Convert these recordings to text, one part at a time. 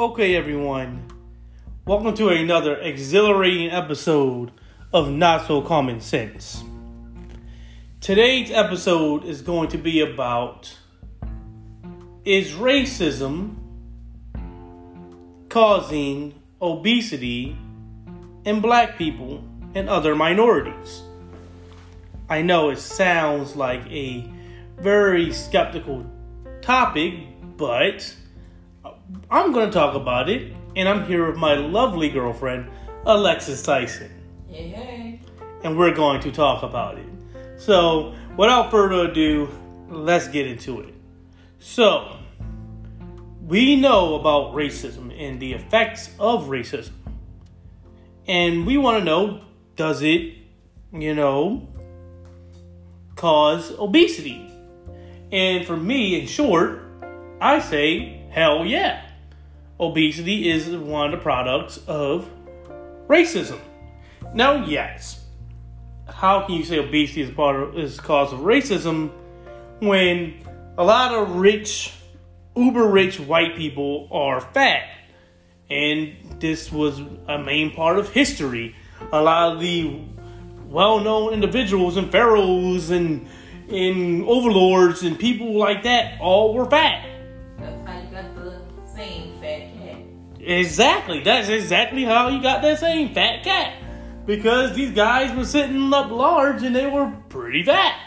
Okay, everyone. Welcome to another exhilarating episode of Not So Common Sense. Today's episode is going to be about Is racism causing obesity in black people and other minorities? I know it sounds like a very skeptical topic, but I'm going to talk about it, and I'm here with my lovely girlfriend, Alexis Tyson. Hey, hey. And we're going to talk about it. So, without further ado, let's get into it. So, we know about racism and the effects of racism. And we want to know does it, you know, cause obesity? And for me, in short, I say, hell yeah. Obesity is one of the products of racism. Now, yes, how can you say obesity is part of is cause of racism when a lot of rich, uber rich white people are fat? And this was a main part of history. A lot of the well-known individuals and pharaohs and and overlords and people like that all were fat. Exactly. That's exactly how you got that saying fat cat. Because these guys were sitting up large and they were pretty fat.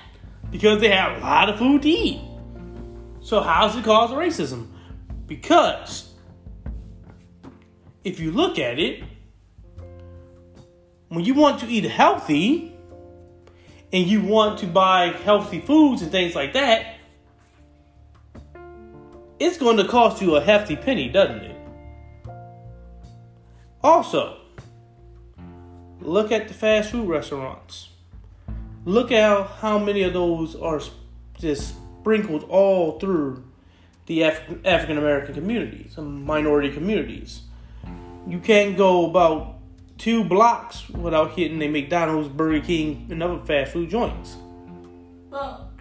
Because they had a lot of food to eat. So how's it cause racism? Because if you look at it, when you want to eat healthy and you want to buy healthy foods and things like that, it's going to cost you a hefty penny, doesn't it? Also, look at the fast food restaurants. Look at how many of those are just sprinkled all through the Af- African American communities and minority communities. You can't go about two blocks without hitting a McDonald's, Burger King, and other fast food joints. Well,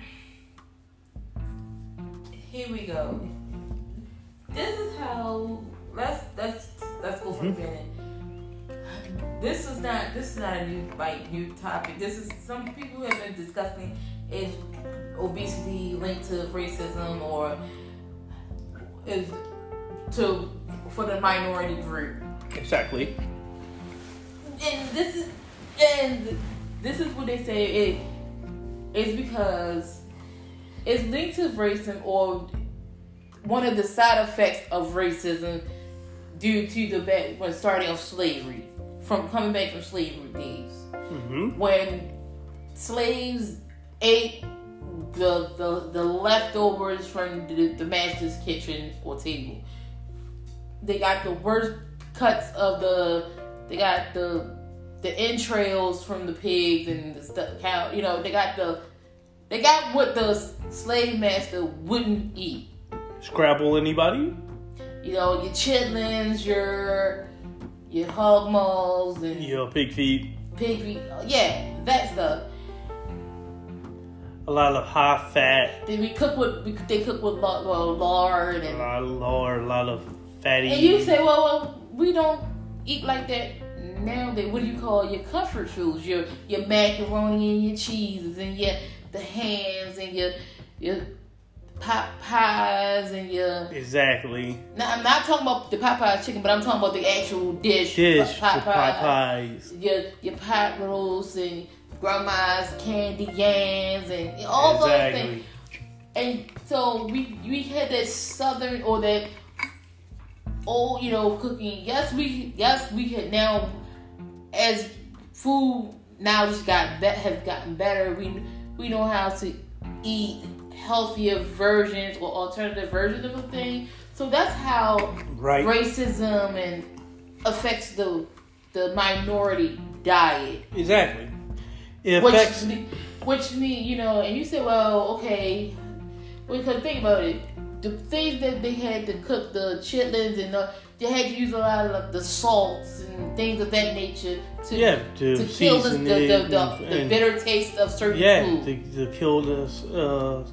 here we go. This is how. Let's let's let's go for a minute. Mm-hmm. This is not this is not a new like new topic. This is some people have been discussing is obesity linked to racism or is to for the minority group. Exactly. and this is and this is what they say it is because it's linked to racism or one of the side effects of racism due to the back when starting of slavery from coming back from slavery days Mm-hmm. when slaves ate the the, the leftovers from the, the master's kitchen or table they got the worst cuts of the they got the the entrails from the pigs and the stuff cow you know they got the they got what the slave master wouldn't eat Scrabble anybody? You know your chitlins your your hog maws and your pig feet. pig feet yeah that stuff A lot of high fat, then we cook with we, they cook with well, lard and a lot of lard, a lot of fatty. and you say well, well we don't eat like that nowadays what do you call your comfort foods your your macaroni and your cheeses and your the hams and your your pot pies and your Exactly. now I'm not talking about the pot pie chicken but I'm talking about the actual dish. Dish, pot pot pie pies. your your pot roast and grandma's candy yams and all those things. And so we we had that southern or that old you know cooking. Yes we yes we had now as food knowledge got that has gotten better we we know how to eat healthier versions or alternative versions of a thing so that's how Right. racism and affects the the minority diet Exactly. It which, affects. which mean, you know, and you say, well, okay, we could think about it, the things that they had to cook the chitlins and the, they had to use a lot of the salts and things of that nature to Yeah, to, to kill the, the, the, the, the bitter taste of certain Yeah, food. to, to kill the uh,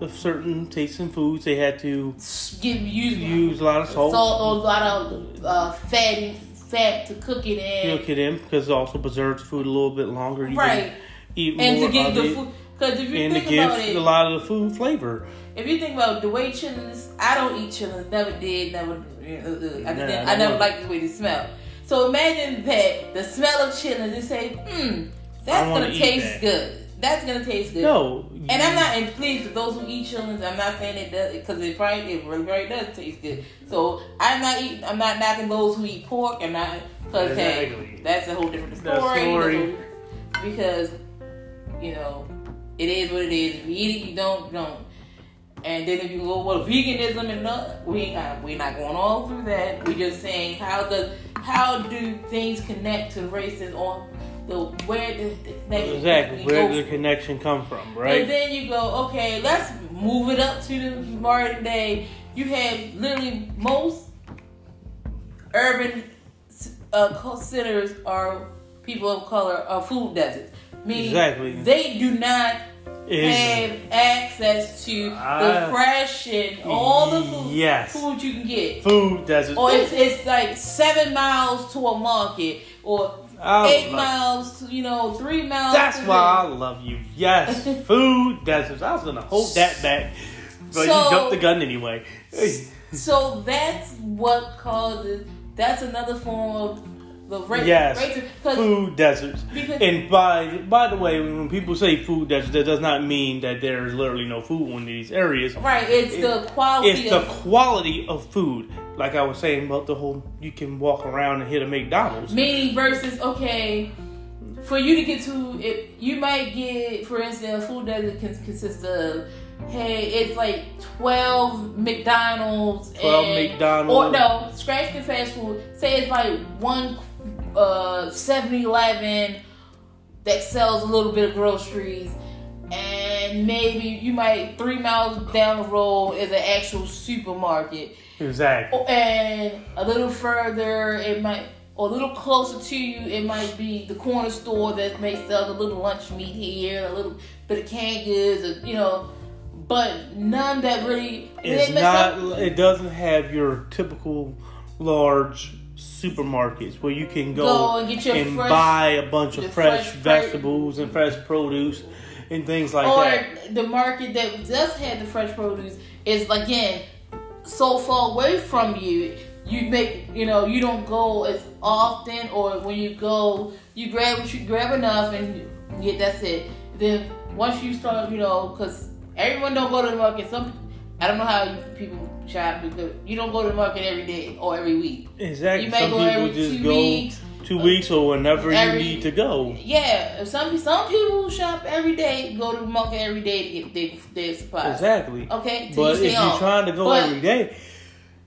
of certain tasting foods, they had to Give use use a lot of salt, salt or a lot of uh, fat fat to cook it in, cook it in because it also preserves food a little bit longer. You right? Eat And to give the it, food, if you and think about it, a lot of the food flavor. if you think about the way chitlins, I don't eat chitlins. Never did. Never. Uh, uh, I, Nah, didn't, I never liked the way they smell. So imagine that the smell of chitlins. You say, hmm, that's gonna taste that. good. That's gonna taste good. No, And I'm not, and please, those who eat chitlins, I'm not saying it does, because it probably, it really, really does taste good. So I'm not eating, I'm not knocking those who eat pork. I'm not, because Exactly. hey, that's a whole different story. story. Because, you know, it is what it is. If you eat it, you don't, don't. And then if you go well veganism and not, we ain't got, we're not going all through that. We're just saying how the, how do things connect to races on the where the, the connection exactly where did the connection come from, right? and then you go, okay, let's move it up to the modern day. You have literally most urban uh, centers are people of color are food deserts. Meaning Exactly. they do not Is have access to the fresh and all the food, Yes. food you can get. food deserts. Or it's, it's like seven miles to a market, or I eight miles, you know, three miles. That's why I love you. Yes, food deserts. I was gonna hold that back, but So- you jumped the gun anyway. So that's what causes. That's another form of the. Yes, because food deserts. because And by by the way, when people say food deserts, that does not mean that there's literally no food in these areas. right, it's the quality It's the quality of food. Like I was saying about the whole, you can walk around and hit a McDonald's. meaning versus okay. For you to get to it, you might get, for instance, a food desert can consist of, hey, it's like twelve McDonald's, 12 and, McDonald's. or no, scratch the fast food. Say it's like one uh 7-Eleven that sells a little bit of groceries, and maybe you might three miles down the road is an actual supermarket. Exactly. Oh, and a little further it might or a little closer to you it might be the corner store that may sell the little lunch meat here a little bit of canned goods or, you know but none that really It's not. up- It doesn't have your typical large supermarkets where you can go, Go and get your and fresh- buy a bunch of fresh, fresh vegetables and fresh produce and things like or that. the market that does have the fresh produce is again so far away from you. You make you know you don't go as often or when you go you grab what you grab enough and yeah that's it. Then once you start you know because everyone don't go to the market. Some i don't know how people shop because you don't go to the market every day or every week Exactly. you may Some go people every just two go weeks two weeks or whenever every- you need to go. yeah some some people shop every day go to the market every day to get their, their supplies Exactly. Okay, But each if you're trying to go But- every day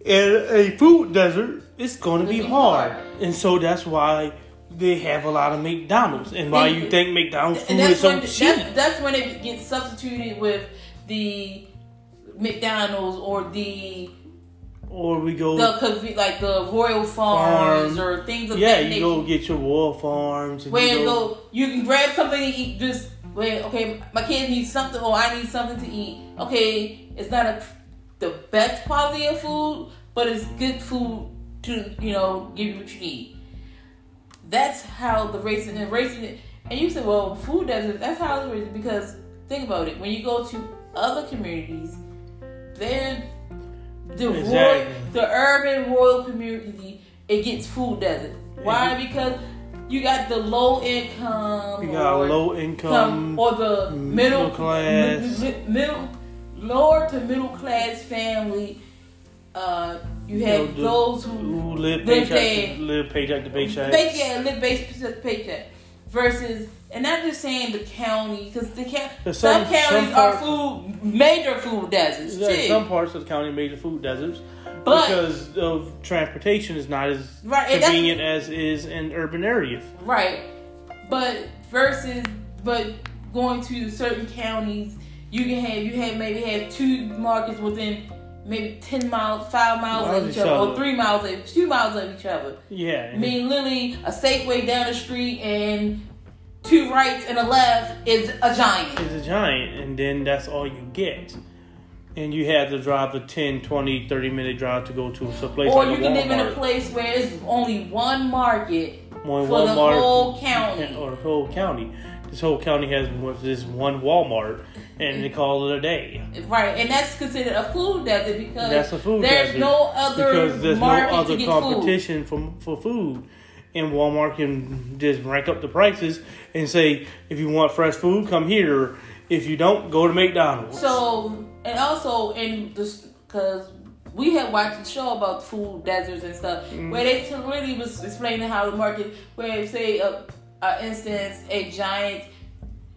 in a food desert, it's going to be hard. hard. And so that's why they have a lot of McDonald's and why And- you think McDonald's food is so when cheap. that's, that's when it gets substituted with the McDonald's or the Or we go, the like the Royal Farms Farm. or things of yeah, that you go get your Royal Farms. And where you go, go, you can grab something to eat. Just where okay, my kids need something or I need something to eat. Okay, it's not a, the best quality of food, but it's good food to you know give you what you need. That's how the racing and racing. And you said, well, food doesn't. That's how it's racing because think about it. When you go to other communities, they're the royal, the urban royal community. It gets food desert. Why? Because you got the low income. you got low income. or the middle, middle class. mi- mi- middle, lower to middle class family. Uh, you have know, the- those who who live paycheck, pay- to, live paycheck to paycheck. they get live based on paycheck versus, and not just saying the county because the ca- some, some- counties some are food major food deserts Yeah, too. some parts of the county major food deserts But- because of transportation is not as Right, convenient as is in urban areas. Right. But versus but going to certain counties, you can have you have maybe have two markets within maybe ten miles, five miles of each each other, or three miles two miles of each other. Yeah. I mean literally a Safeway down the street and two rights and a left is a giant. It's a giant, and then that's all you get. and you have to drive a 10, 20, 30 minute drive to go to a place Or like you can live in a place where it's only one market One for the Walmart whole county. or the whole county. This whole county has this one Walmart, and they call it a day. Right, and that's considered a food desert because That's a food there's desert. no other because there's no other get food. competition for for food. And Walmart can just rank up the prices and say, if you want fresh food, come here. If you don't, go to McDonald's. So, and also in this, because we had watched a show about food deserts and stuff, Mm. where they really was explaining how the market, where say, uh, uh, instance, a giant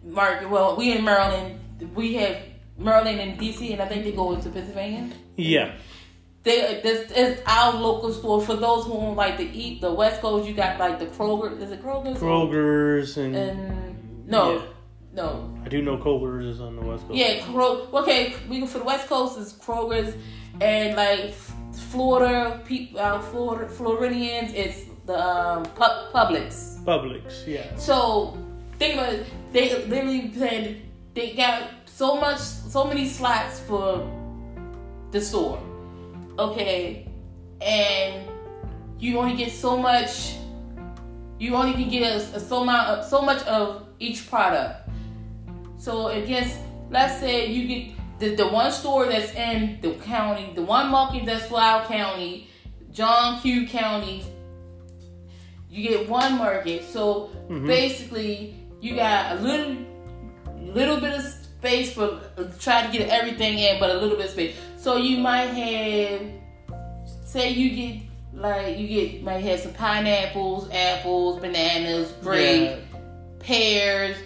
market. Well, we in Maryland, we have Maryland and DC, and I think they go into Pennsylvania. yeah, They this is our local store for those who don't like to eat. The West Coast, you got like the Kroger. Is it Kroger's? Kroger's and, And no, Yeah. no, I do know Kroger's is on the west coast. Yeah, Kro- okay. We for the West Coast is Kroger's, and like Florida people, uh, Florida Floridians, it's the um, Pu- Publix. Publix, yeah. So think about it. They literally said they got so much, so many slots for the store. Okay, and you only get so much. You only can get a, a so amount, so much of each product. So I guess let's say you get the, the one store that's in the county, the one market that's Flower County, John Q County. You get one market, so basically you got a little, little bit of space for try to get everything in, but a little bit of space. So you might have, say you get like you get might have some pineapples, apples, bananas, grapes Yeah. pears.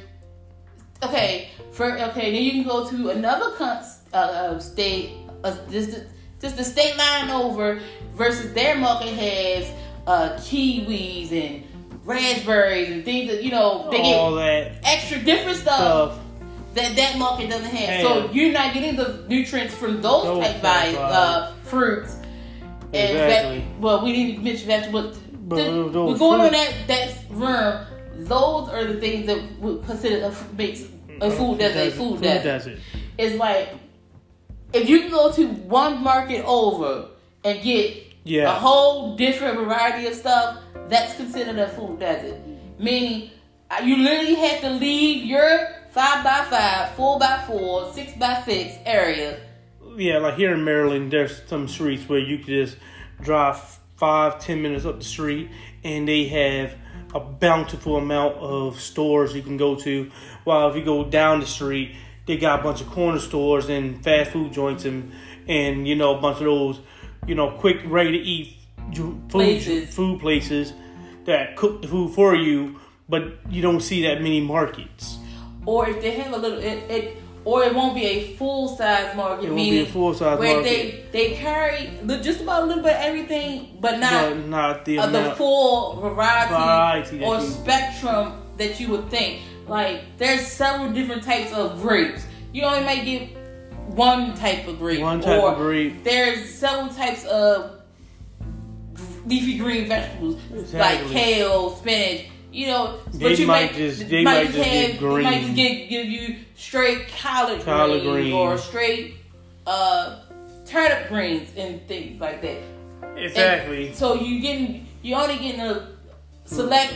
Okay, for okay, then you can go to another con- uh, uh, state, uh, just just the state line over, versus their market has uh, kiwis and raspberries and things that you know they All get that extra different stuff stuff. that that market doesn't have. So you're not getting the nutrients from those, Those type of uh, fruits. And Exactly. well, we didn't mention vegetables. But The- those- those we're going on that that room. Those are the things that we consider a makes a food desert. A food desert. desert. It's like if you can go to one market over and get Yeah. a whole different variety of stuff, that's considered a food desert. Meaning, uh, you literally have to leave your five by five, four by four, six by six area. yeah, like here in Maryland, there's some streets where you can just drive five, ten minutes up the street, and they have a bountiful amount of stores you can go to. While if you go down the street, they got a bunch of corner stores and fast food joints and and you know a bunch of those, you know, quick, ready to eat food Places. food places that cook the food for you, but you don't see that many markets. Or if they have a little, it, it or it won't be a full size market. It won't be a full-size where market. they they carry just about a little bit of everything, but not but not the the full variety, Variety or spectrum that you would think. Like there's several different types of grapes. You only might get one type of grape. One type or of grape. There's several types of leafy green vegetables like kale, spinach. You know, They but you might might just- they might just get They might just get, give you straight collard, Collard greens green. or straight uh, turnip greens and things like that. Exactly. And so you getting you only getting a select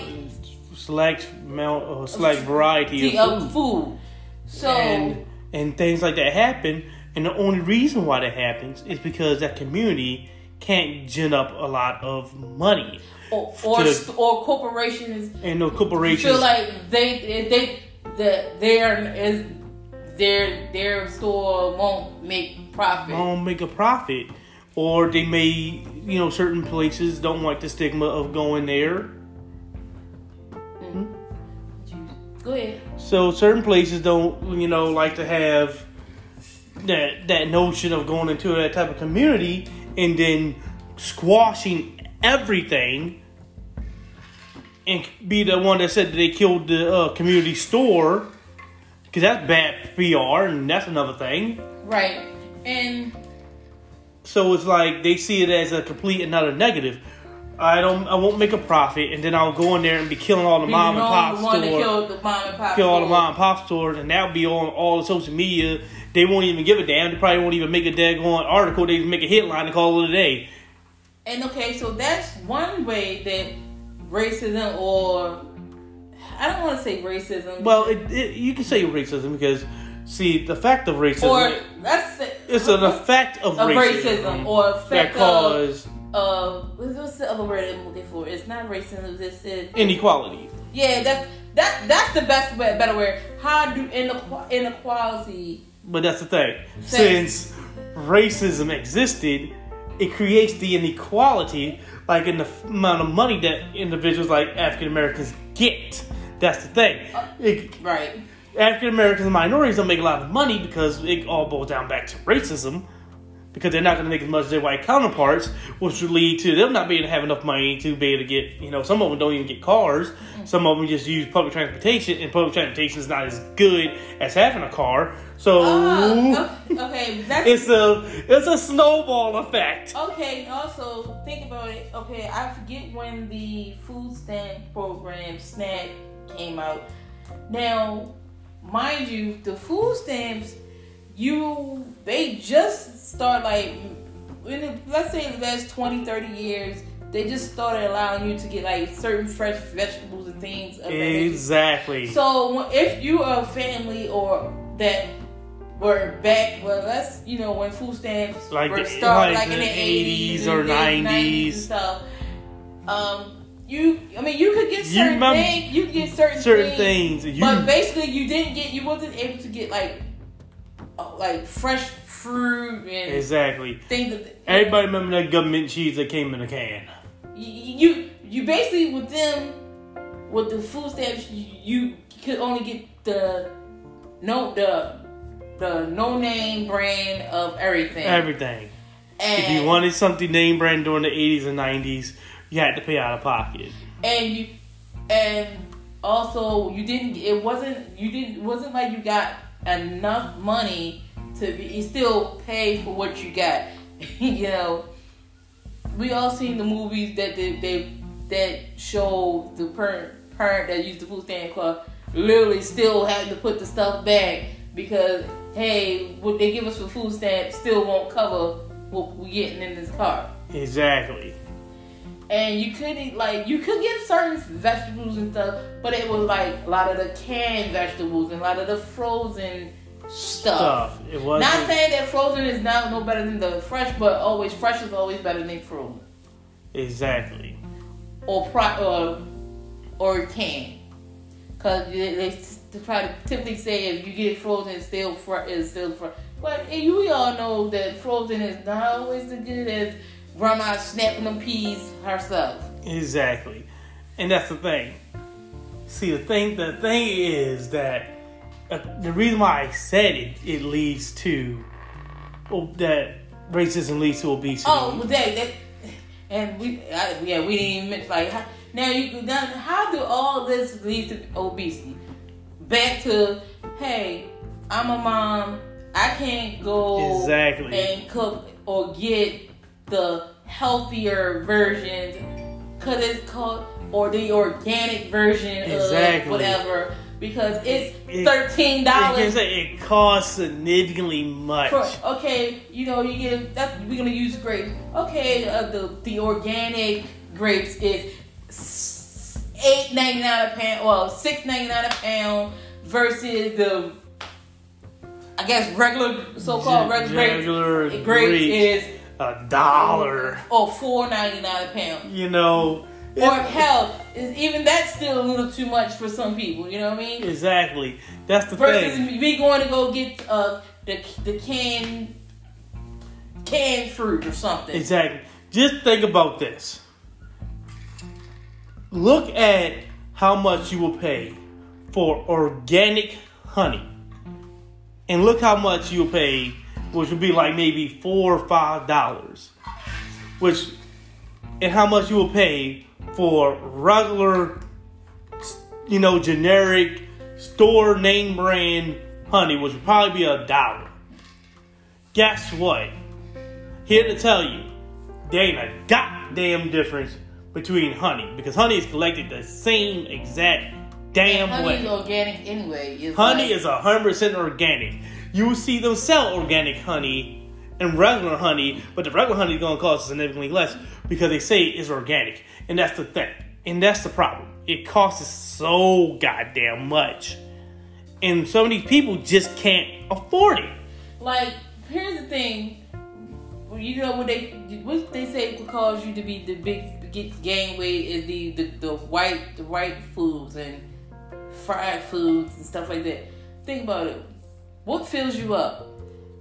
select amount or select variety of of food. food. So and and things like that happen. And the only reason why that happens is because that community can't gin up a lot of money. or or, st- or corporations And no corporations feel like they they that their is their their store won't make profit. don't make a profit. Or they may, you know, certain places don't like the stigma of going there. Go ahead. So certain places don't, you know, like to have that that notion of going into that type of community and then squashing everything and be the one that said that they killed the uh, community store because that's bad PR and that's another thing. Right. And So it's like they see it as a complete and utter negative. I don't, I won't make a profit, and then I'll go in there and be killing all the mom and pop the one that stores. killed the mom and pop. kill all the mom and pop stores, and that'll be on all the social media, they won't even give a damn. They probably won't even make a daggone article. They make a headline and call it a day. And okay, so that's one way that racism or I don't want to say racism. Well, it, it, you can say racism because see the fact of racism. or that's it's an effect of, of racism, racism or effect that of cause uh what's what's the other word I'm looking for? It's not racism. This is inequality. yeah. That's that that's the best way, better word. How do inequ- inequality? But that's the thing. Since- Since racism existed, it creates the inequality, like in the f- amount of money that individuals like African Americans get. That's the thing. It- Right. African Americans and minorities don't make a lot of money because it all boils down back to racism. Because they're not going to make as much as their white counterparts, which would lead to them not being able to have enough money to be able to get, you know, some of them don't even get cars. Some of them just use public transportation, and public transportation is not as good as having a car. So Uh, okay, that's it's a it's a snowball effect. Okay, also think about it. Okay, I forget when the food stamp program SNAP came out. Now, mind you, the food stamps, you they just start like in let's say in the last 20, 30 years, they just started allowing you to get like certain fresh vegetables and things of that nature. Exactly. So if you are a family or that were back, well, that's you know when food stamps Like were started, like like, in the the eighties 80s or and the 90s. and stuff. Um, you, I mean, you could get You certain remember- things. You could get certain Certain things, things. You, but basically, you didn't get. You wasn't able to get like, like fresh fruit and exactly. things. That, Everybody remember that government cheese that came in a can. you you basically with them with the food stamps you, you could only get the no the the no name brand of everything. Everything. and, If you wanted something name brand during the 80s and 90s, you had to pay out of pocket. and you and also you didn't it wasn't you didn't it wasn't like you got enough money to be still pay for what you got. you know, we all seen the movies that they, they that show the parent parent that used the food stamp club literally still having to put the stuff back because hey, what they give us for food stamps still won't cover what we're getting in this car. Exactly. And you couldn't like you could get certain vegetables and stuff, but it was like a lot of the canned vegetables and a lot of the frozen stuff. Stuff. It was Not saying that frozen is not no better than the fresh, but always fresh is always better than frozen Exactly. or pro or or canned. Cause they, they to try to typically say if you get it frozen, it's still fr- it's still fresh. But we all know that frozen is not always as good as grandma snapping them peas herself. Exactly. And that's the thing. See, the thing, the thing is that uh, the reason why I said it, it leads to oh, that racism leads to obesity. Oh, well, that, that and we, I, yeah, we didn't even mention like how, now you now how do all this lead to obesity? Back to hey, I'm a mom. I can't go Exactly. and cook or get the healthier versions because it's called or the organic version Exactly. of whatever because it's It- thirteen It, dollars it costs significantly much. for, okay, you know, you get that's we're gonna use grapes. Okay, uh, the the organic grapes is eight ninety nine a pound, well six ninety nine a pound versus the I guess regular so called regular regular grapes. grapes is a dollar. oh four ninety nine a pound. You know. Or it- hell, is even that's still a little too much for some people. You know what I mean? exactly. That's the versus thing. me going to go get uh, the the canned canned fruit or something. Exactly. Just think about this. Look at how much you will pay for organic honey. And look how much you'll pay, which would be like maybe four or five dollars. Which and how much you will pay for regular you know, generic store name brand honey, which would probably be a dollar. Guess what? Here to tell you, there ain't a goddamn difference between honey because honey is collected the same exact damn honey way. is organic anyway. Honey like, is hundred percent organic. You will see them sell organic honey and regular honey, but the regular honey is going to cost significantly less because they say it's organic, and that's the thing, and that's the problem. It costs so goddamn much, and so many people just can't afford it. Like, here's the thing. You know what they what they say could cause you to be the big get gain weight is the, the the white the white foods and fried foods and stuff like that. Think about it. What fills you up?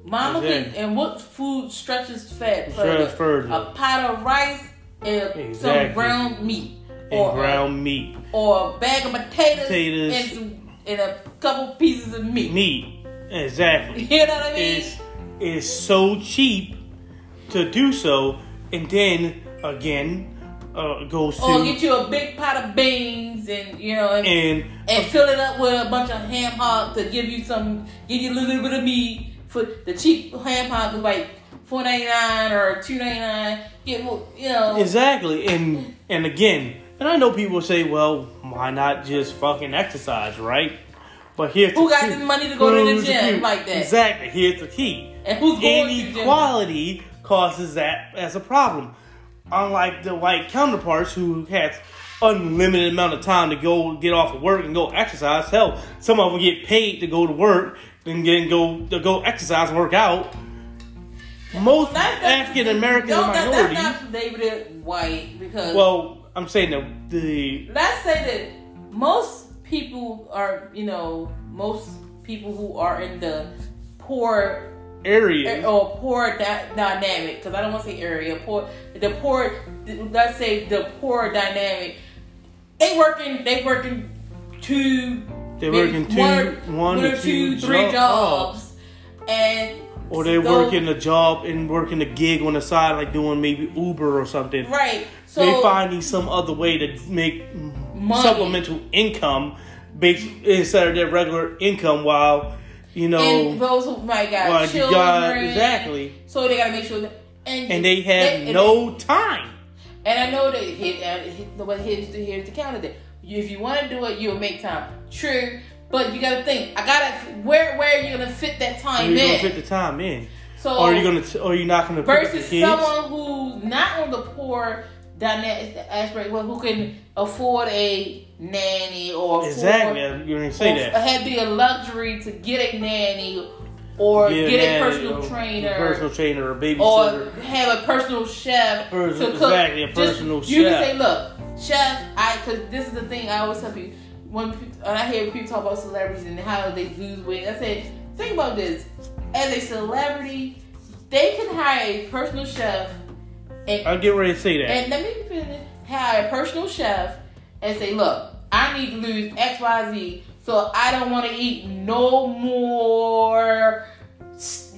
Mama can, and what food stretches fat further? further. A pot of rice and some ground meat. And Or, ground meat, or a bag of potatoes, Potatoes. and some and a couple pieces of meat. meat, exactly. You know what I mean? is is so cheap to do so, and then again uh, goes to Or get you a big pot of beans and you know and, and and fill it up with a bunch of ham hock to give you some give you a little bit of meat for the cheap ham hock is like four ninety nine or two ninety nine. Get you know exactly and and again, and I know people say, well, why not just fucking exercise, right? But here's who the got key. the money to go to the gym key? like that? Exactly. Here's the key. And who's going to the gym? Inequality causes that as a problem. Unlike the white counterparts who has unlimited amount of time to go get off of work and go exercise. Hell, some of them get paid to go to work and then go to go exercise and work out. Most African Americans and that- minorities. That's not David White because well, I'm saying that the let's say that most people are you know most people who are in the poor area eh, or oh, poor di- dynamic because I don't want to say area poor the poor let's say the poor dynamic they working they working two They working two- one, one or two two three jobs. jobs and or they're those- working a job and working a gig on the side, like doing maybe Uber or something. right so they finding some other way to make Money. supplemental income based instead of their regular income while you know and those who might got children got exactly so they gotta make sure that and, and they have and- no time And I know that here, uh, here- but here's the here's the counter. That if you want to do it, you'll make time. True, but you gotta think. I gotta where where are you gonna fit that time you're gonna in? fit the time in so or are you gonna or you're not gonna pick up the versus someone who's not on the poor dynamic aspect, well, who can afford a nanny or afford, exactly you're gonna say that have the luxury to get a nanny or Yeah, get a nanny, personal or trainer. personal trainer or babysitter or have a personal chef Person- to cook. exactly, a Just- personal you can say, look, chef, I because this is the thing I always tell people when I hear people talk about celebrities and how they lose weight. I say, think about this: as a celebrity, they can hire a personal chef and I'll get ready to say that and let me finish. Hire a personal chef and say, look, I need to lose X, Y, Z, so I don't want to eat no more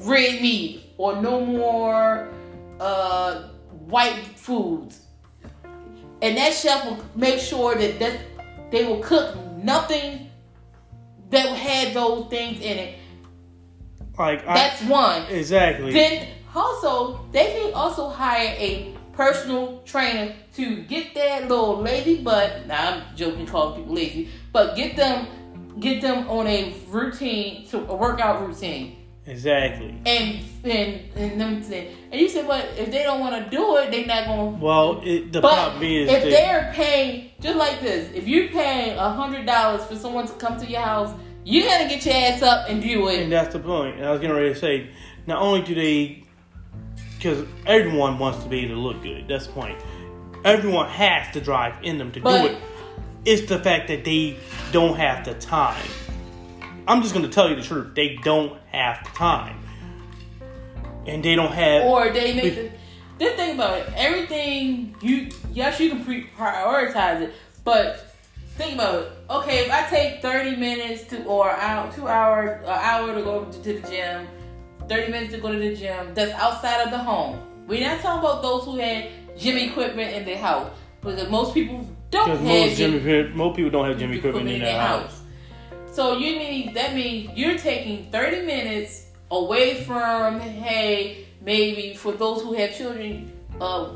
red meat or no more uh, white foods. And that chef will make sure that that they will cook nothing that had those things in it. like I, That's one. exactly Then also they can also hire a personal trainer to get that little lazy butt. Now I'm joking, calling people lazy, but get them get them on a routine to a workout routine. exactly And and and them say, and you said, but if they don't want to do it, they're not gonna. well it, the But problem is if that they're paying just like this, if you're paying a hundred dollars for someone to come to your house, you gotta get your ass up and do it. And that's the point. And I was getting ready to say, not only do they, because everyone wants to be able to look good. That's the point. Everyone has to drive in them to But- do it. It's the fact that they don't have the time. I'm just going to tell you the truth. They don't have the time. And they don't have. or they make the thing about it. Everything you yes you can pre- prioritize it, but think about it. Okay, if I take thirty minutes to or out two hours, an hour to go to the gym, thirty minutes to go to the gym. That's outside of the home. We're not talking about those who had gym equipment in their house because most people don't have most, gym gym, most people don't have gym equipment in their house. so you mean that means you're taking 30 minutes away from hey maybe for those who have children uh,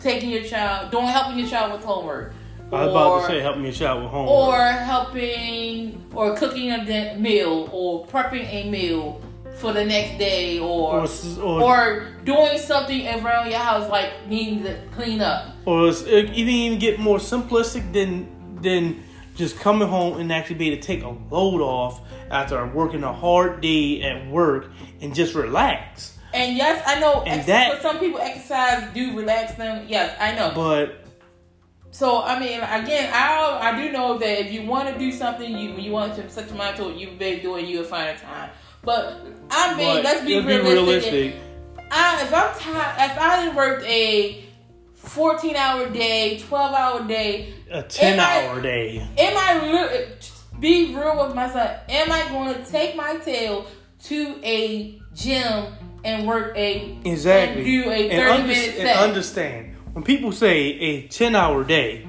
taking your child doing helping your child with homework I was about to say, help me a shot with homework. or helping or cooking a meal or prepping a meal for the next day or Or, or, or doing something around your house like needing to clean up. or even even get more simplistic than than just coming home and actually be able to take a load off after working a hard day at work and just relax. And yes, I know And ex- that- for some people exercise do relax them. Yes, I know. But So I mean, again, I I do know that if you want to do something, you you want to set your mind to it, you better do it. You'll find a time. But I mean, but let's be let's realistic. I, if I'm tired, if I worked a 14 hour day, 12 hour day, A ten Am I- hour day. am I be real with myself? Am I going to take my tail to a gym and work a Exactly. and do a 30 and, under- minute and set? understand when people say a 10 hour day,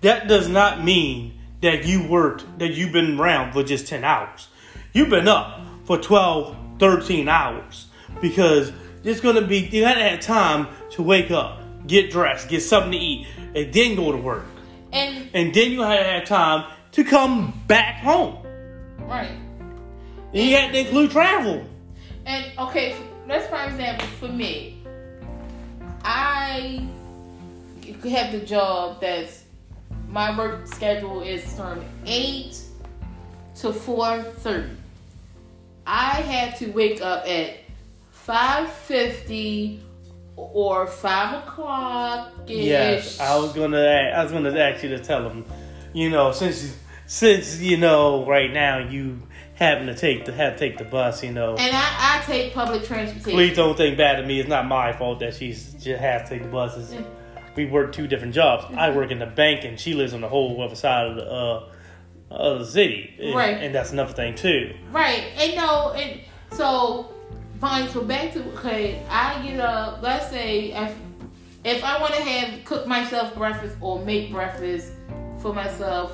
that does not mean that you worked, that you've been around for just 10 hours. You've been up for 12, 13 hours because it's going to be, you got to have time to wake up, get dressed, get something to eat, and then go to work. and And then you have to have time to come back home. right. And you have to include travel. And okay, let's for example, for me, I have the job that's my work schedule is from eight to four thirty. I had to wake up at five fifty or five o'clock. Yes, I was gonna. I was gonna ask you to tell them. You know, since since you know right now you happen to take the have to take the bus. You know, and I, I take public transportation. please don't think bad of me. It's not my fault that she's just has to take the buses. We work two different jobs. I work in the bank, and she lives on the whole other side of the uh, of the city. And- Right. and that's another thing too. Right, and no, and so fine. So back to okay, I get up. Let's say if if I want to have cook myself breakfast or make breakfast for myself,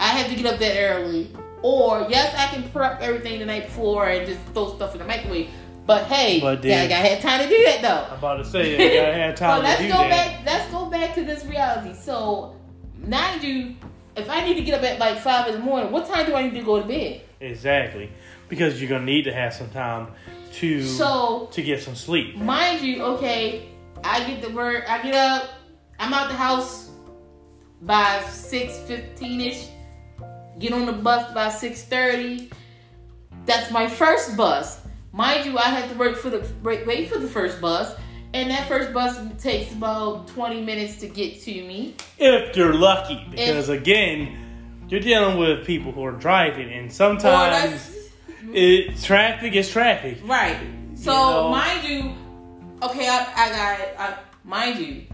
I have to get up that early. Or yes, I can prep everything the night before and just throw stuff in the microwave. But hey, But yeah, I then- gotta have time to do that though. I'm about to say I gotta have time So let's go that. back. Let's go back to this reality. So now you, if I need to get up at like five in the morning, what time do I need to go to bed? Exactly, because you're gonna need to have some time to So to get some sleep. mind you, okay, I get the word. I get up. I'm out the house by six fifteen ish. Get on the bus by six thirty. That's my first bus. Mind you, I had to wait for the wait, wait for the first bus, and that first bus takes about twenty minutes to get to me. if you're lucky because again you're dealing with people who are driving and sometimes it traffic is traffic Right. So know? mind you, okay, I, I got I, mind you,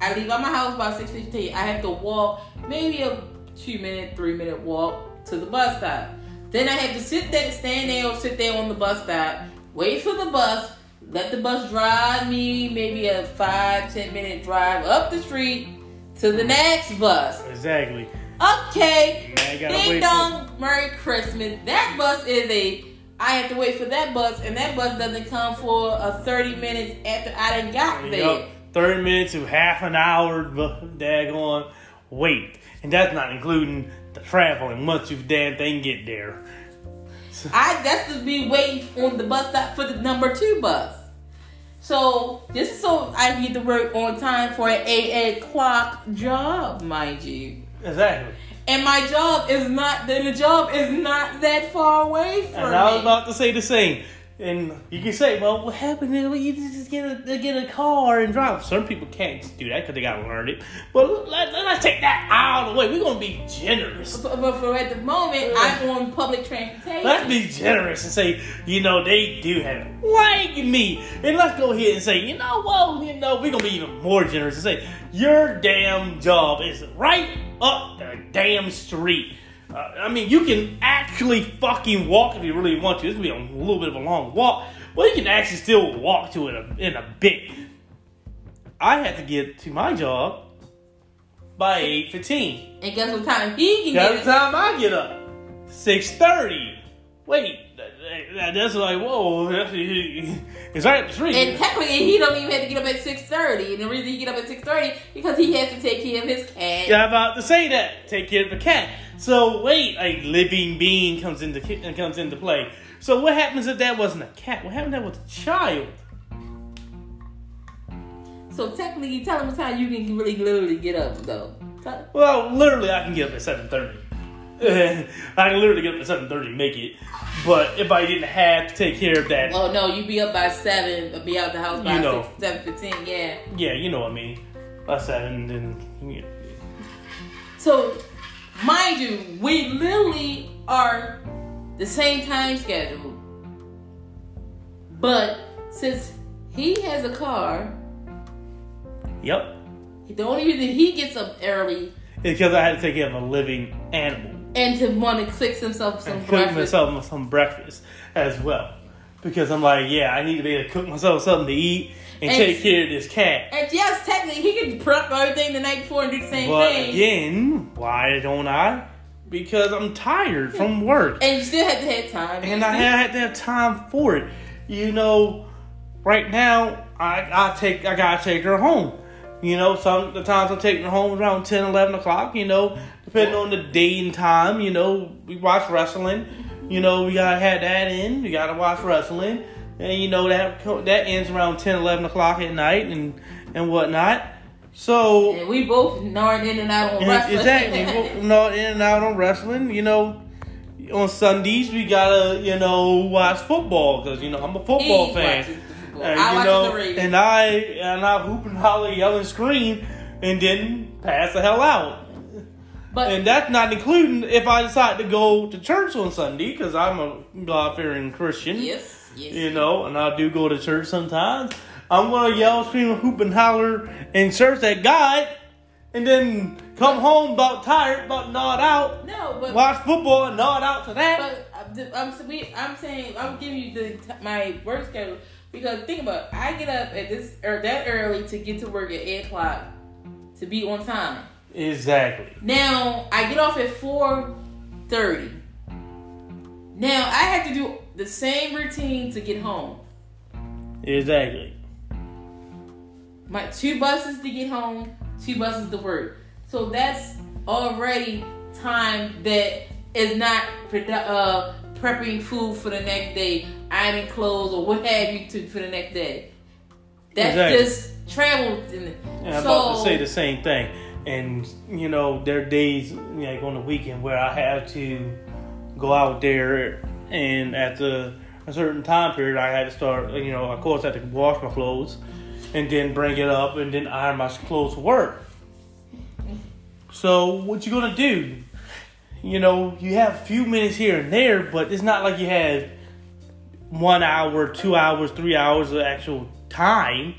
I leave out my house by six fifteen. I have to walk maybe a two minute, three minute walk to the bus stop. Then I have to sit there, stand there, or sit there on the bus stop, wait for the bus, let the bus drive me maybe a five ten minute drive up the street to the next bus. exactly Okay, Now you gotta Ding dong, Merry Christmas. That bus is a. I have to wait for that bus, and that bus doesn't come for a thirty minutes after I done got for there. yup, 30 minutes to half an hour daggone wait and that's not including the traveling once you've damn thing get there I that's to be waiting on the bus stop for the number two bus. So this is so I get to work on time for an eight o'clock job, mind you. exactly And my job is not. The job is not that far away from and I was about to say the same and you can say, well, what happened? Well, You just get a get a car and drive. Some people can't do that because they gotta learn it. But let, let's take that out of the way. We're gonna be generous. but, but for at the moment, I'm on public transportation. Let's be generous and say, you know, they do have it. Like me. And let's go ahead and say, you know, well, you know, we're gonna be even more generous and say, your damn job is right up the damn street. Uh, I mean, you can actually fucking walk if you really want to. This will be a little bit of a long walk, but you can actually still walk to it in a, in a bit. I had to get to my job by eight fifteen. And guess what time he can Every get it? time I get up, six thirty. Wait, that- that's like whoa, that's, it's right up the street. And technically, he don't even have to get up at six thirty. And the reason he get up at six thirty because he has to take care of his cat. Yeah, I'm about to say that. Take care of the cat. So wait, a living being comes into uh, comes into play. So what happens if that wasn't a cat? What happened if that was a child? So technically, tell him how you can really literally get up though. Well, literally, I can get up at seven thirty. I can literally get up at seven thirty, make it. But if I didn't have to take care of that, Oh no, you'd be up by seven, be out the house by You know. six, seven fifteen. Yeah. yeah, you know what I mean. By seven, then yeah. So, mind you, we literally are the same time schedule. But since he has a car, yep. the only reason he gets up early because I had to take care of a living animal. And to want to fix himself some and cook breakfast. myself some breakfast as well. Because I'm like, yeah, I need to be able to cook myself something to eat and, And- take care of this cat. And yes, technically, he can prep everything the night before and do the same But thing. again, why don't I? Because I'm tired from work. And you still have to have time. And I had to have time for it. You know, right now, I, I take I gotta take her home. You know, some the times I'm taking her home around 10, 11 o'clock, you know, depending on the day and time, you know, we watch wrestling. You know, we gotta have that in. We gotta watch wrestling. And you know that that ends around 10, 11 o'clock at night and and whatnot. So And we both gnawing in and out on wrestling. Exactly. No, in and out on wrestling. You know, on Sundays we gotta you know watch football because you know I'm a football He fan. watches the football. And, I you watch know, and I and I hoop and holler, yell and scream, and then pass the hell out. But And that's not including if I decide to go to church on Sunday because I'm a God fearing Christian. yes, yes. You know, and I do go to church sometimes. I'm gonna yell, scream, hoop, and holler in church at God, and then come home about tired, about gnawed out, no, but watch football and gnawed out to that. But uh, I'm, I'm, saying I'm giving you the my work schedule because think about it, I get up at this or that early to get to work at eight o'clock to be on time. Exactly. Now I get off at four thirty. Now I have to do the same routine to get home. Exactly. My two buses to get home, two buses to work. So that's already time that is not uh, prepping food for the next day, ironing clothes or what have you to for the next day. That's Exactly. just travel. And I'm so, about to say the same thing. And you know, there are days like on the weekend where I have to go out there, and at the a certain time period, I had to start. You know, of course, I had to wash my clothes, and then bring it up, and then iron my clothes to work. So what you gonna do? You know, you have a few minutes here and there, but it's not like you have one hour, two hours, three hours of actual time.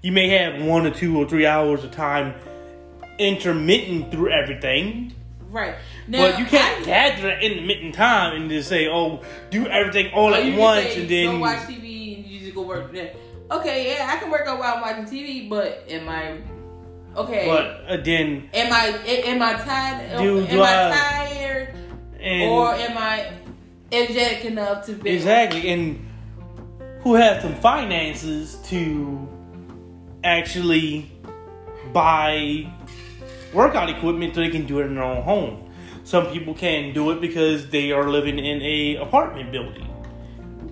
You may have one or two or three hours of time intermittent through everything, right now, but you can't I- gather that intermittent time and just say, "Oh, do everything all at once," say, and go then watch TV and you just go work. Okay, yeah, I can work out while I'm watching TV, but am I okay? but uh, then Am I am I tired? Do- am do I, I- tired, and or am I energetic enough to be exactly, and who has some finances to actually buy workout equipment so they can do it in their own home. Some people can't do it because they are living in a apartment building.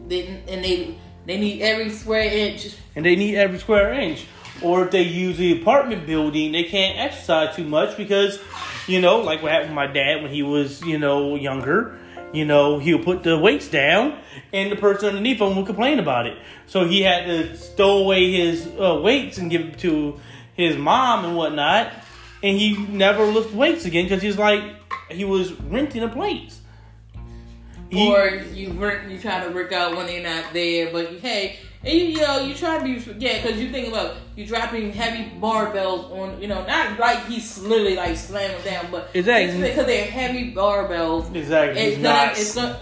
They, and they they need every square inch. and they need every square inch. Or if they use the apartment building, they can't exercise too much because, you know, like what happened with my dad when he was, you know, younger. You know, he'll put the weights down, and the person underneath him would complain about it. So he had to stow away his uh, weights and give it to his mom and whatnot. And he never lifted weights again because he's like he was renting a place. He- or you work, you try to work out when they're not there, but hey, and you, you know, you try to be yeah, because you think about you dropping heavy barbells on, you know, not like he's literally like slamming down, but Exactly. because they're heavy barbells. exactly. It's He's gonna, not- it's gonna,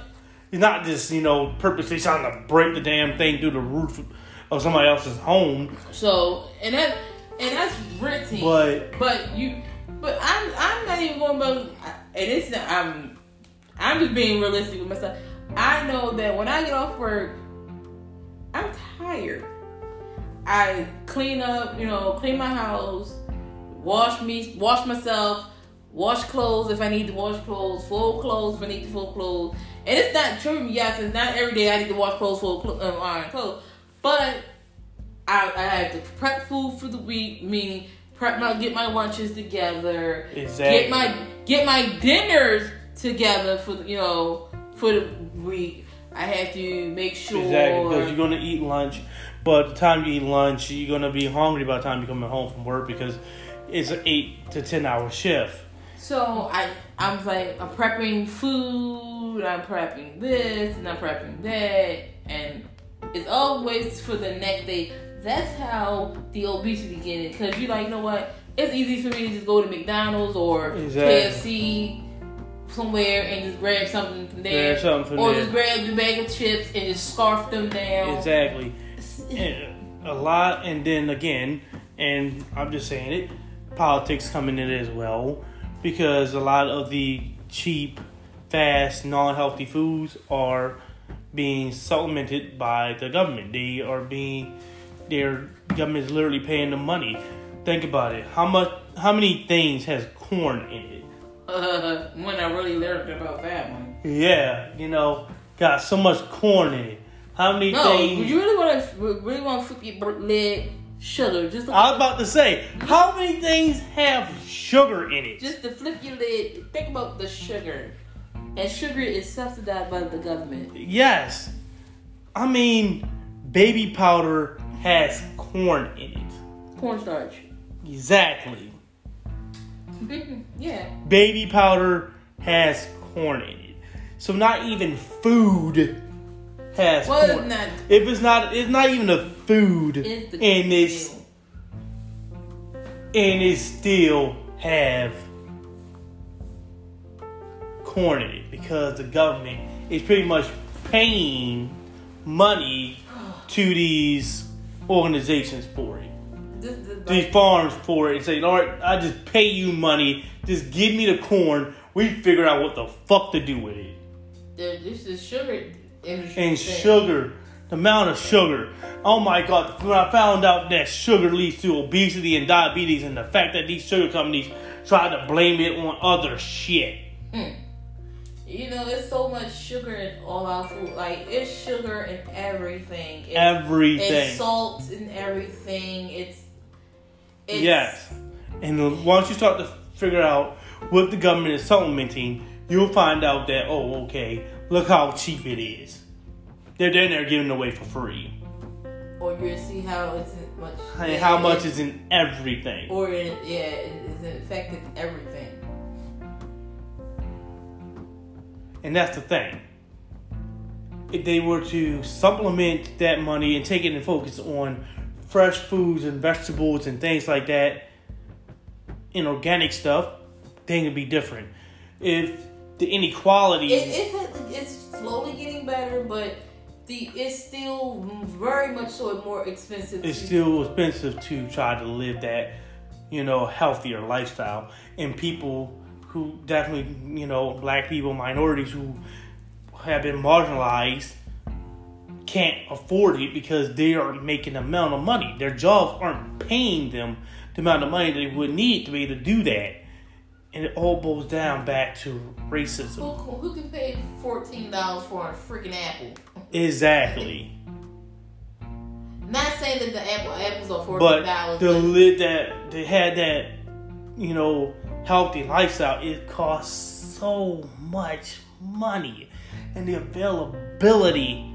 He's not just, you know, purposely trying to break the damn thing through the roof of somebody else's home. so and that and that's renting. But But you, but I'm I'm not even going about, and it's not, I'm I'm just being realistic with myself. I know that when I get off work, I'm tired. I clean up, you know, clean my house, wash me, wash myself, wash clothes if I need to wash clothes, fold clothes if I need to fold clothes. And it's not true. Yes, it's not every day I need to wash clothes, fold clothes, um, iron clothes. But I, I have to prep food for the week, meaning prep my get my lunches together, Exactly. get my get my dinners together for the, you know for the week. I have to make sure. Exactly, because you're gonna eat lunch, but the time you eat lunch, you're gonna be hungry by the time you're coming home from work because it's an eight to ten hour shift. So I I'm like I'm prepping food, I'm prepping this and I'm prepping that, and it's always for the next day. That's how the obesity get it. Cause you're like, you know what? It's easy for me to just go to McDonald's or Exactly. KFC somewhere and just grab something from there, Grab something from or there. just grab the bag of chips and just scarf them down. Exactly. A lot, and then again, and I'm just saying it, politics coming in as well, because a lot of the cheap, fast, non-healthy foods are being supplemented by the government. They are being, their government is literally paying them money. Think about it. How much? How many things has corn in it? Uh, when I really learned about that one. Yeah, you know, got so much corn in it. How many No, things? you really want to really want to flip your lid sugar just I was about to say, how many things have sugar in it? just to flip your lid. Think about the sugar, and sugar is subsidized by the government. Yes. I mean, baby powder has corn in it. Cornstarch. Exactly. yeah. Baby powder has corn in it. So not even food has Well, corn. it's not. If it's not, it's not even a food, It's and it's deal. and it still have corn in it because the government is pretty much paying money to these organizations for it, This, this, these farms for it, and say, "All right, I just pay you money. Just give me the corn. We figure out what the fuck to do with it." this is sugar industry. And thing. sugar, the amount of sugar. Oh my god, when I found out that sugar leads to obesity and diabetes, and the fact that these sugar companies try to blame it on other shit. Hmm. You know, there's so much sugar in all our food. Like it's sugar in everything. It's, Everything. It's salt in everything. It's. it's Yes. And once you start to figure out what the government is supplementing, you'll find out that, oh, okay, look how cheap it is. They're down there giving away for free. Or you see how it's much. And how much is in everything. Or it, yeah, it's affected everything. And that's the thing. If they were to supplement that money and take it and focus on fresh foods and vegetables and things like that, and organic stuff, things would be different. If the inequality, It, it, it's slowly getting better, but the it's still very much so more expensive. it's to- still expensive to try to live that, you know, healthier lifestyle. And people who definitely, you know, black people, minorities who have been marginalized can't afford it because they are making the amount of money. Their jobs aren't paying them the amount of money they would need to be able to do that. And it all boils down back to racism. Who, who can pay fourteen dollars for a freaking apple? Exactly. Not saying that the apple apples are $14. But the live that, they had that, you know, healthy lifestyle, it costs so much money. And the availability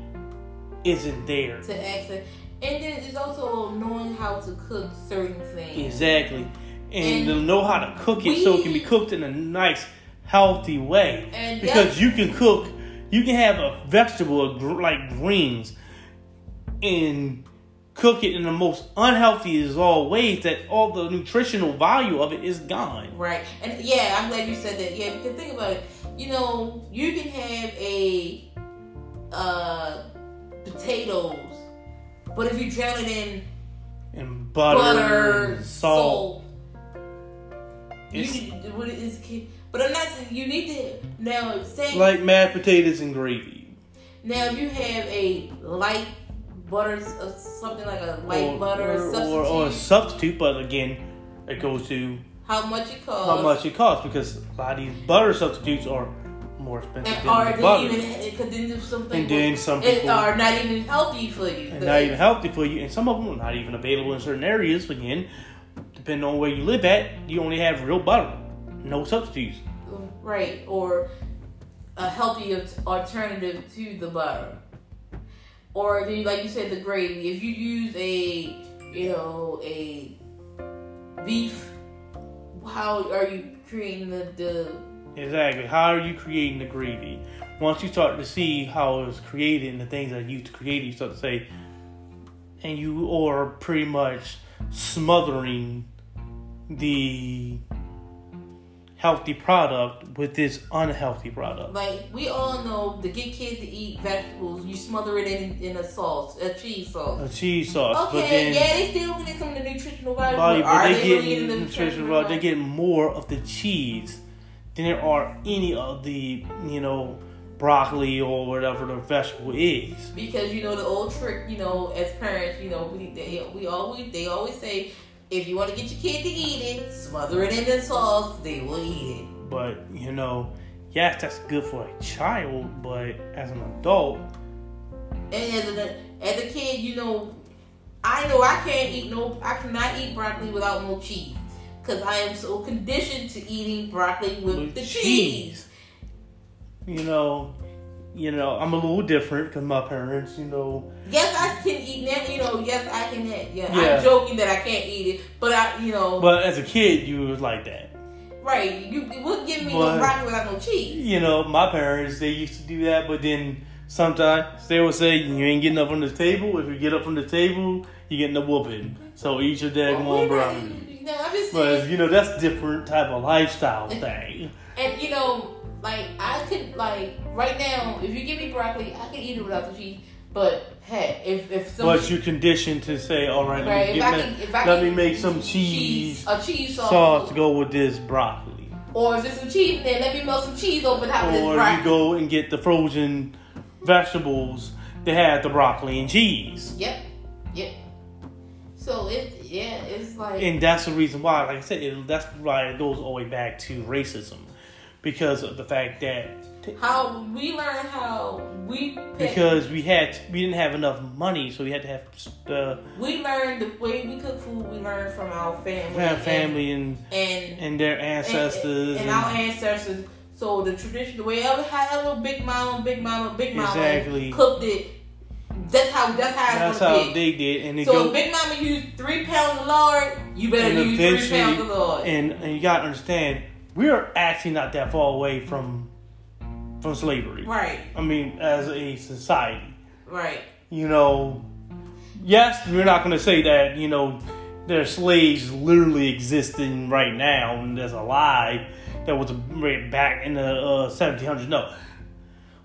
isn't there. to access, and then it's also knowing how to cook certain things. Exactly. And, And to know how to cook it so it can be cooked in a nice, healthy way. And because you can cook, you can have a vegetable like greens and cook it in the most unhealthy as all ways that all the nutritional value of it is gone. Right. And yeah, I'm glad you said that. Yeah, because think about it. You know, you can have a uh potatoes, but if you drown it in And butter, butter, salt. salt, It's you what is but I'm not saying you need to now say like mashed potatoes and gravy. Now, if you have a light butter, uh, something like a light butter or, substitute, or, or a substitute, but again, it goes to how much it costs? how much it costs because a lot of these butter substitutes are more expensive And than are the butter. even? Because then something. And then some it people- are not even healthy for you. and not even healthy for you, and some of them are not even available in certain areas. Again, depending on where you live at, you only have real butter, no substitutes. Right, or a healthy alternative to the butter. Or then, like you said, the gravy. If you use a, you know, a beef, how are you creating the, the Exactly. How are you creating the gravy? Once you start to see how it was created and the things that you used to create, you start to say, and you are pretty much smothering the healthy product with this unhealthy product. like we all know to get kids to eat vegetables, you smother it in in a sauce, a cheese sauce. A cheese sauce, Okay, then yeah, they still get some of the nutritional value, but are they they getting the nutritional value. They get more of the cheese than there are any of the you know broccoli or whatever the vegetable is. because you know the old trick you know as parents you know we they, we always they always say if you want to get your kid to eat it smother it in the sauce they will eat it But you know, yes, that's good for a child, but as an adult, and as a as a kid you know I know I can't eat no I cannot eat broccoli without no cheese because I am so conditioned to eating broccoli with, With the cheese. cheese. you know, you know, I'm a little different because my parents, you know, Yes, I can eat now. You know, yes, I can. Have, yeah, Yeah. I'm joking that I can't eat it, but I, you know, but as a kid, you was like that. Right? You, wouldn't give me But- no broccoli without no cheese. You know, my parents they used to do that, but then sometimes they would say you ain't getting up from the table. If you get up from the table, you getting a whooping. So eat your daggone oh, Well, broccoli. Know, I'm just But you know, that's different type of lifestyle thing. and you know, like I could like right now, if you give me broccoli, I can eat it without the cheese. But hey, if if some But you're conditioned to say, all right, let right, me, if get can, I let can me make some cheese a cheese sauce, sauce to go with this broccoli. or if there's some cheese in there, let me melt some cheese over top of this Or broccoli. you go and get the frozen vegetables that have the broccoli and cheese. Yep, yep. So it yeah, it's like And that's the reason why, like I said, it, that's why it goes all the way back to racism. Because of the fact that, how we learn how we because we had, we didn't have enough money, so we had to have the we learned the way we cook food. We learned from our family, have family and, and and their ancestors. and, and our ancestors. So the tradition, the way ever however Big Mama, Big Mama, Big Mama Exactly. cooked it. That's how that's how that's how be. they did. And so go, Big Mama used three pounds of lard, you better use three pounds of lard. and, and you gotta understand, we are actually not that far away from from slavery. right, I mean, as a society, right. you know, yes, we're not going to say that you know there are slaves literally existing right now and that's alive that was right back in the uh, 1700s. No,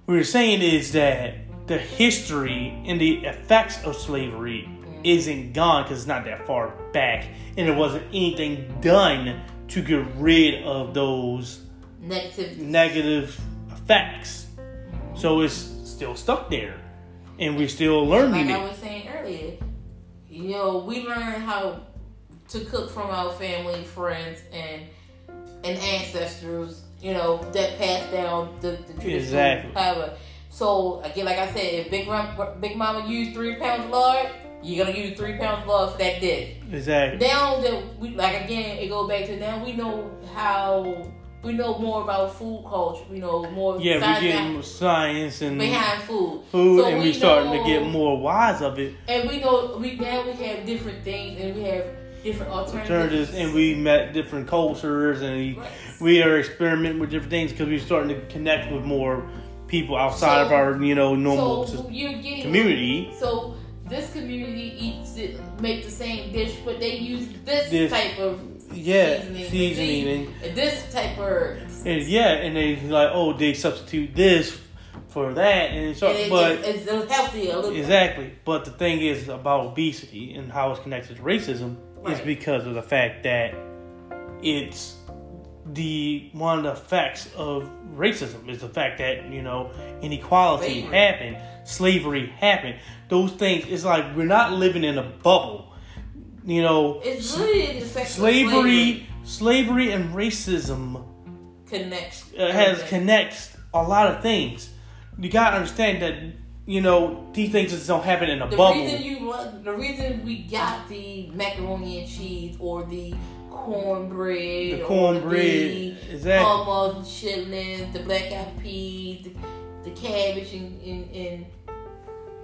what we're saying is that the history and the effects of slavery isn't gone because it's not that far back, and there wasn't anything done to get rid of those Negative. negative effects. So it's still stuck there. And we're still learning like I was saying earlier, you know, we learn how to cook from our family, friends, and and ancestors. You know, that passed down the, the traditional Exactly. power. So again, like I said, if Big Ram, Big Mama used three pounds of lard, you're gonna use three pounds of lard for that dish. Exactly. Now that we like again, it goes back to now we know how we know more about food culture. We know more. Yeah, science we're getting science and behind food. food So and we we're starting to get more wise of it. and we know we now we have different things and we have different alternatives. Alternatives and we met different cultures and we, Right. we are experimenting with different things because we're starting to connect with more people outside of our, you know, normal so getting community. So this community eats it, make the same dish, but they use this, This- type of Yeah, seasoning, seasoning and this type of. And yeah, and they like, oh, they substitute this for that, and so, and but it's, it's healthier. little- exactly. But the thing is about obesity and how it's connected to racism is because of the fact that it's the one of the effects of racism is the fact that you know inequality Slavery. happened, slavery happened. Those things. It's like we're not living in a bubble. You know, It's really the of slavery, slavery, and racism connects uh, has everything. connects a lot of things. You gotta understand that you know these things just don't happen in a The bubble. reason you the reason we got the macaroni and cheese or the cornbread, The or cornbread, the exactly. hummus and chitlins, the black eyed peas, the, the cabbage and, and, and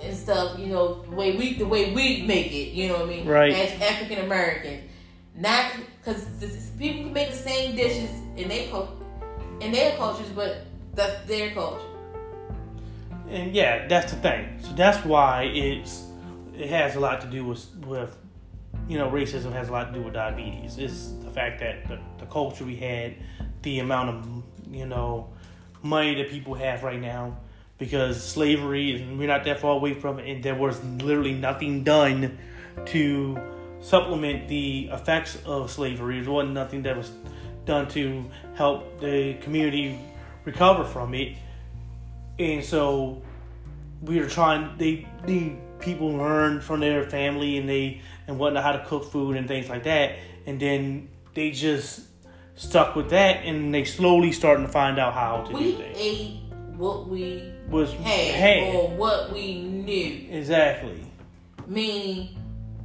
and stuff. You know the way we the way we make it. You know what I mean? Right. As African American, not because people can make the same dishes in their in their cultures, but that's their culture. and yeah, that's the thing. So that's why it's it has a lot to do with with you know racism has a lot to do with diabetes. It's the fact that the, the culture we had, the amount of you know money that people have right now, because slavery and we're not that far away from it, and there was literally nothing done to supplement the effects of slavery. There wasn't nothing that was done to help the community recover from it. And so we are trying they the people learned from their family and they and whatnot how to cook food and things like that and then they just stuck with that and they slowly starting to find out how to do We things. ate what we Was had, had. or what we knew. Exactly. Meaning,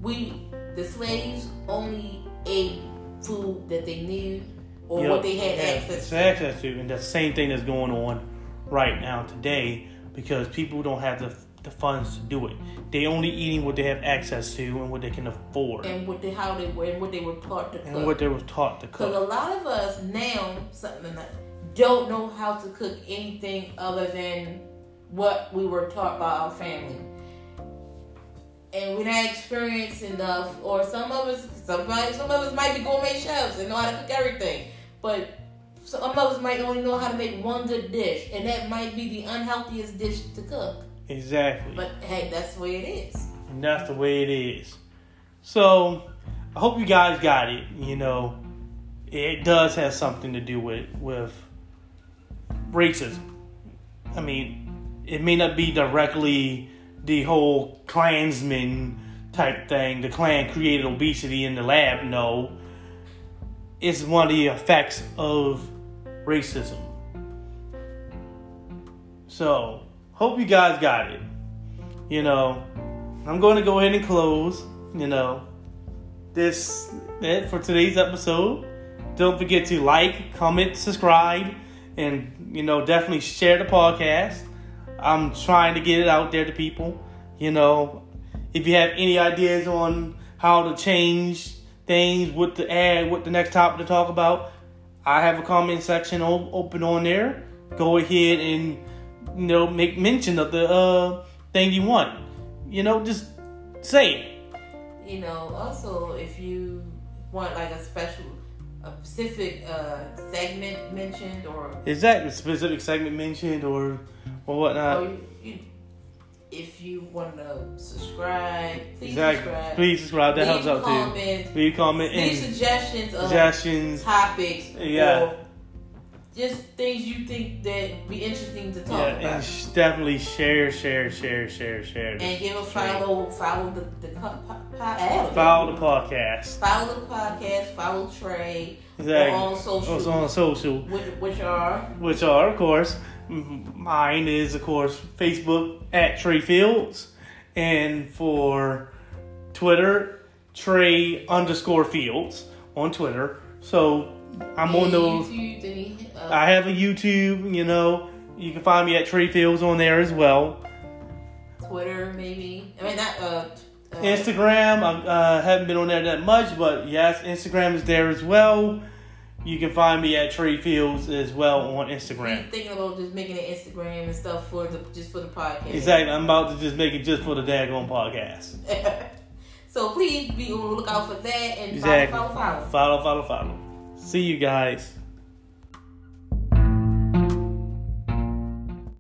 we the slaves only ate food that they knew or Yep. what they had Yeah, access to. access to. And that's the same thing that's going on right now today because people don't have the, the funds to do it. They only eating what they have access to and what they can afford And what they, how they were, and what they were taught to cook. and what they was taught to cook. Because a lot of us now, something that don't know how to cook anything other than what we were taught by our family. And we're not experienced enough, or some of us, somebody, some of us might be gourmet chefs and know how to cook everything, but some of us might only know how to make one good dish, and that might be the unhealthiest dish to cook. Exactly. But hey, that's the way it is. And that's the way it is. So I hope you guys got it. You know, it does have something to do with with racism. I mean, it may not be directly the whole Klansman type thing. The Klan created obesity in the lab. No, it's one of the effects of racism. So, hope you guys got it. You know, I'm going to go ahead and close. You know, this it for today's episode. Don't forget to like, comment, subscribe, and you know definitely share the podcast. I'm trying to get it out there to people. You know, if you have any ideas on how to change things, what to add, what the next topic to talk about, I have a comment section open on there. Go ahead and you know make mention of the uh, thing you want. You know, just say it. You know, also if you want like a special, a specific uh, segment mentioned, or Exactly, specific segment mentioned or or whatnot. or you, you, if you want to subscribe, please exactly. subscribe. Please subscribe. That Leave helps out too. comments. Leave comment Leave and suggestions of suggestions. topics, Yeah. Just things you think that be interesting to talk Yeah, about. and definitely share, share, share, share, share. and give a follow, follow the the po- po- po- Follow the podcast. follow the podcast, follow Trae Exactly. on social, on social, which, which are which are of course mine is of course Facebook at Trae Fields, and for Twitter Trae underscore Fields on Twitter. So I'm on those. YouTube, uh, I have a YouTube, you know. You can find me at Trae Fields on there as well. Twitter, maybe. I mean, not uh, uh Instagram, I uh, haven't been on there that much, but yes, Instagram is there as well. You can find me at Trae Fields as well on Instagram. Thinking about just making an Instagram and stuff for the just for the podcast. Exactly, I'm about to just make it just for the daggone podcast. so please be on the lookout for that and Exactly. follow, follow, follow. Follow, follow, follow. See you guys.